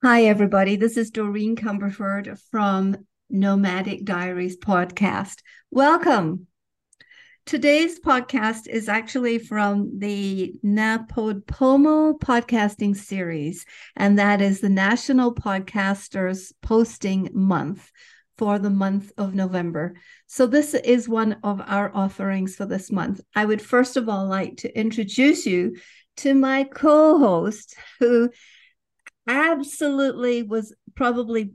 Hi, everybody. This is Doreen Cumberford from Nomadic Diaries podcast. Welcome. Today's podcast is actually from the NaPodPoMo podcasting series, and that is the National Podcasters Posting Month for the month of November. So, this is one of our offerings for this month. I would first of all like to introduce you to my co host, who absolutely was probably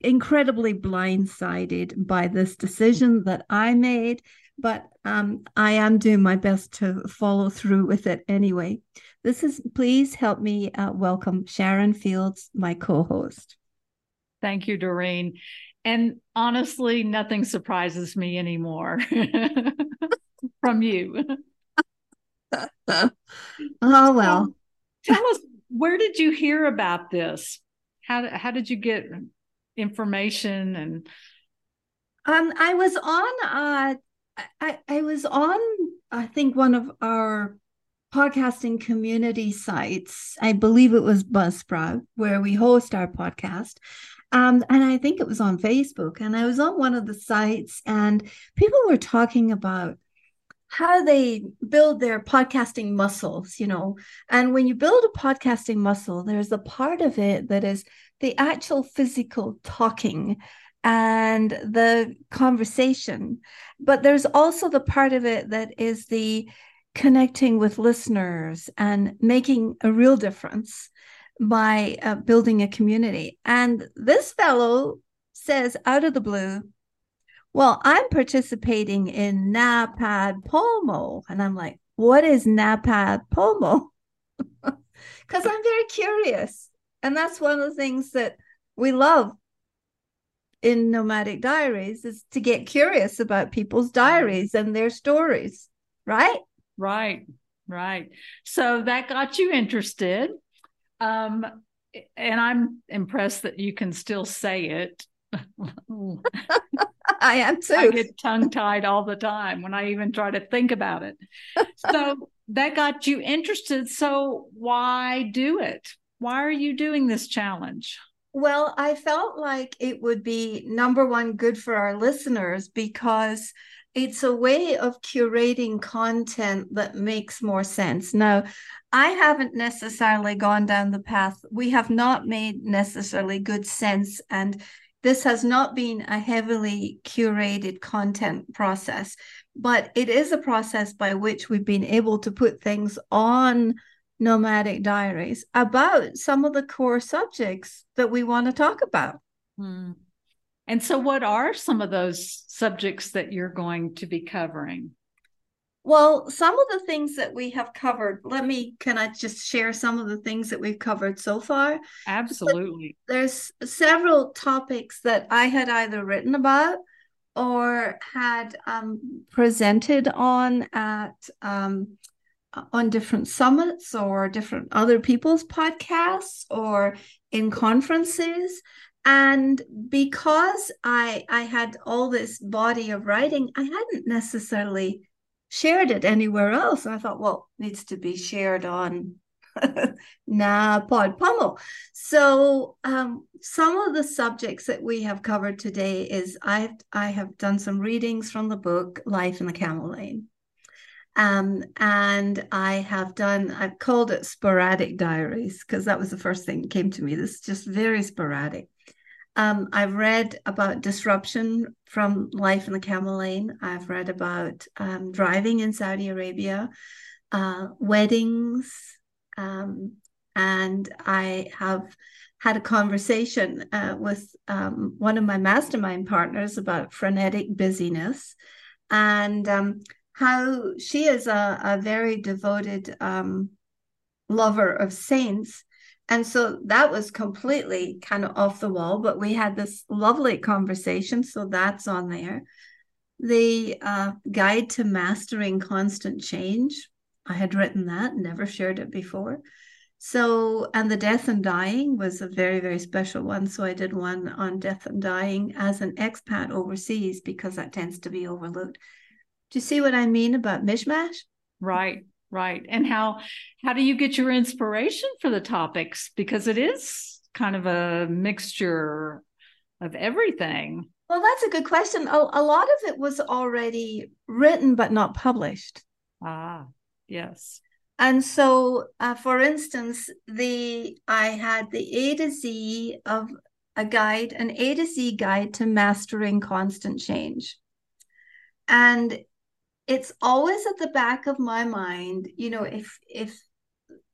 incredibly blindsided by this decision that I made, but um, I am doing my best to follow through with it anyway. This is, please help me uh, welcome Sharon Fields, my co host. Thank you, Doreen. And honestly, nothing surprises me anymore from you. oh, well. Tell us where did you hear about this? How how did you get information and? Um, I was on. Uh, I I was on. I think one of our podcasting community sites. I believe it was Buzzsprout, where we host our podcast. Um, and I think it was on Facebook. And I was on one of the sites, and people were talking about how they build their podcasting muscles, you know. And when you build a podcasting muscle, there's a part of it that is the actual physical talking and the conversation. But there's also the part of it that is the connecting with listeners and making a real difference by uh, building a community. And this fellow says out of the blue, well, I'm participating in NaPodPoMo. And I'm like, what is NAPAD POMO? Because I'm very curious. And that's one of the things that we love in Nomadic Diaries is to get curious about people's diaries and their stories, right? Right, right. So that got you interested. Um, and I'm impressed that you can still say it. I am too. I get tongue tied all the time when I even try to think about it. so that got you interested. So why do it? Why are you doing this challenge? Well, I felt like it would be number one good for our listeners because it's a way of curating content that makes more sense. Now, I haven't necessarily gone down the path, we have not made necessarily good sense and this has not been a heavily curated content process, but it is a process by which we've been able to put things on nomadic diaries about some of the core subjects that we want to talk about. Hmm. And so, what are some of those subjects that you're going to be covering? Well, some of the things that we have covered, let me, can I just share some of the things that we've covered so far? Absolutely. There's several topics that I had either written about or had um, presented on at um, on different summits or different other people's podcasts or in conferences and because i i had all this body of writing i hadn't necessarily shared it anywhere else. And I thought, well, needs to be shared on NaPodPoMo. So um, some of the subjects that we have covered today is I I have done some readings from the book Life in the Camel Lane. Um, and I have done, I've called it sporadic diaries because that was the first thing that came to me. This is just very sporadic. Um, I've read about disruption from life in the camel lane. I've read about um, driving in Saudi Arabia, uh, weddings, um, and I have had a conversation uh, with um, one of my mastermind partners about frenetic busyness and um, how she is a, a very devoted um, lover of saints and so that was completely kind of off the wall, but we had this lovely conversation. So that's on there. The uh, Guide to Mastering Constant Change. I had written that, never shared it before. So, and the death and dying was a very, very special one. So I did one on death and dying as an expat overseas because that tends to be overlooked. Do you see what I mean about mishmash? Right right and how how do you get your inspiration for the topics because it is kind of a mixture of everything. Well, that's a good question. A, a lot of it was already written but not published. Ah, yes. And so, uh, for instance, the I had the A to Z of a guide, an A to Z guide to mastering constant change. And it's always at the back of my mind, you know, if if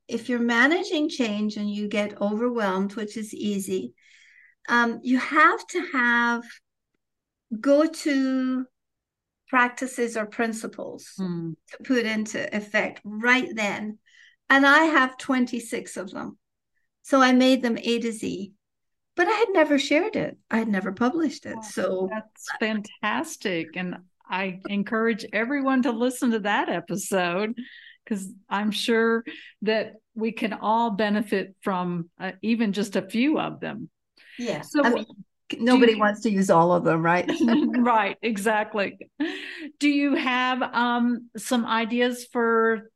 if you're managing change and you get overwhelmed, which is easy, um, you have to have go to practices or principles mm. to put into effect right then. And I have 26 of them. So I made them A to Z, but I had never shared it. I had never published it. So that's fantastic. And I encourage everyone to listen to that episode because I'm sure that we can all benefit from uh, even just a few of them. Yeah. So I mean, nobody you, wants to use all of them, right? right, exactly. Do you have um, some ideas for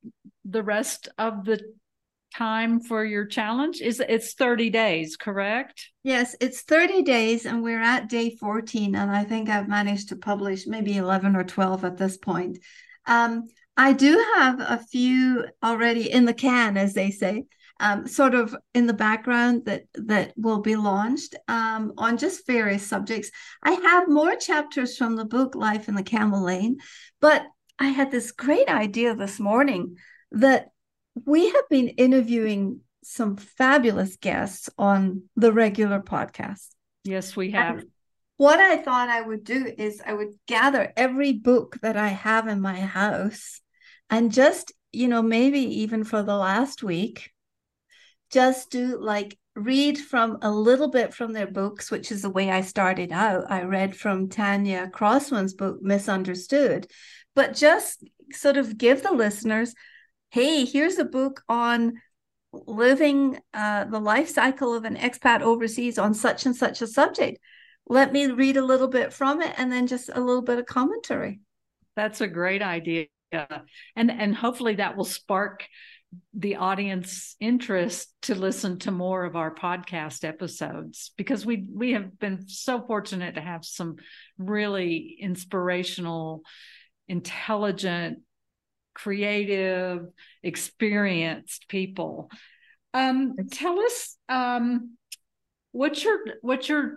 the rest of the time for your challenge? Is it's 30 days, correct? Yes, it's 30 days and we're at day 14 and I think I've managed to publish maybe 11 or 12 at this point. Um, I do have a few already in the can, as they say, um, sort of in the background that that will be launched um, on just various subjects. I have more chapters from the book Life in the Camel Lane, but I had this great idea this morning that we have been interviewing some fabulous guests on the regular podcast. Yes, we have. And what I thought I would do is I would gather every book that I have in my house and just, you know, maybe even for the last week, just do like read from a little bit from their books, which is the way I started out. I read from Tanya Crossman's book, Misunderstood, but just sort of give the listeners hey, here's a book on living uh, the life cycle of an expat overseas on such and such a subject. Let me read a little bit from it and then just a little bit of commentary. That's a great idea. And and hopefully that will spark the audience interest to listen to more of our podcast episodes because we we have been so fortunate to have some really inspirational intelligent creative, experienced people. Um, tell us um, what's your what's your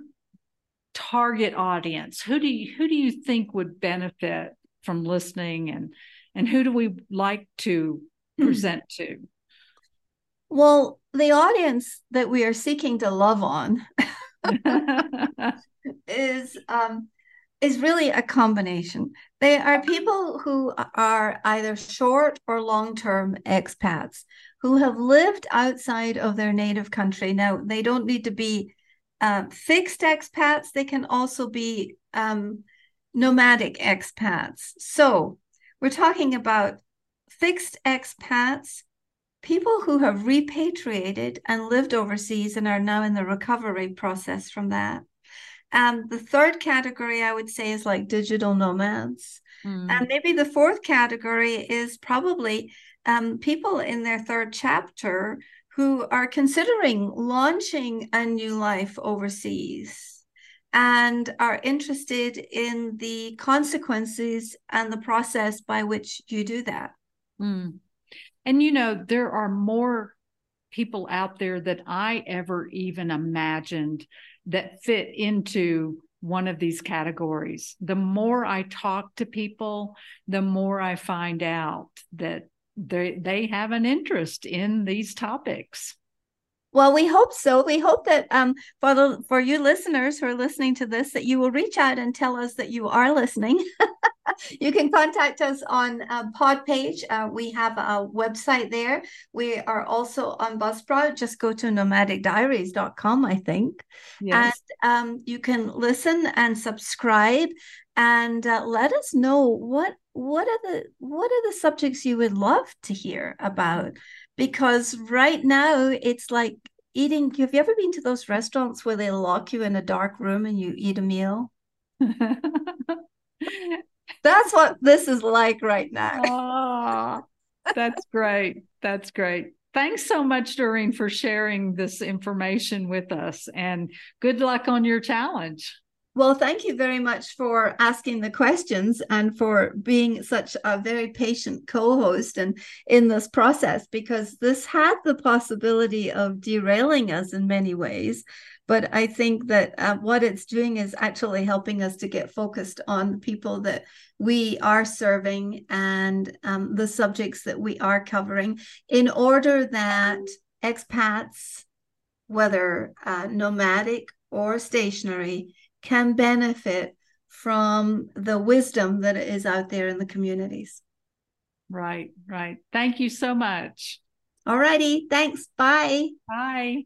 target audience? Who do you who do you think would benefit from listening, and and who do we like to present to? Well, the audience that we are seeking to love on is um, is really a combination. They are people who are either short or long term expats who have lived outside of their native country. Now, they don't need to be uh, fixed expats, they can also be um, nomadic expats. So, we're talking about fixed expats, people who have repatriated and lived overseas and are now in the recovery process from that um, the third category I would say is like digital nomads. Mm. And maybe the fourth category is probably um, people in their third chapter who are considering launching a new life overseas and are interested in the consequences and the process by which you do that. Mm. And you know, there are more people out there that I ever even imagined that fit into one of these categories. The more I talk to people, the more I find out that they they have an interest in these topics. Well, we hope so. We hope that um, for the for you listeners who are listening to this, that you will reach out and tell us that you are listening. you can contact us on uh, Podpage. Uh, we have a website there. We are also on Buzzsprout. Just go to nomadicdiaries.com, I think. Yes. And um, you can listen and subscribe and uh, let us know what what are the what are the subjects you would love to hear about because right now it's like eating have you ever been to those restaurants where they lock you in a dark room and you eat a meal that's what this is like right now. Oh, that's great. That's great. Thanks so much, Doreen, for sharing this information with us and good luck on your challenge. Well, thank you very much for asking the questions and for being such a very patient co host and in this process, because this had the possibility of derailing us in many ways. But I think that uh, what it's doing is actually helping us to get focused on the people that we are serving and um, the subjects that we are covering in order that expats, whether uh, nomadic or stationary, can benefit from the wisdom that is out there in the communities. Right, right. Thank you so much. All righty. Thanks. Bye. Bye.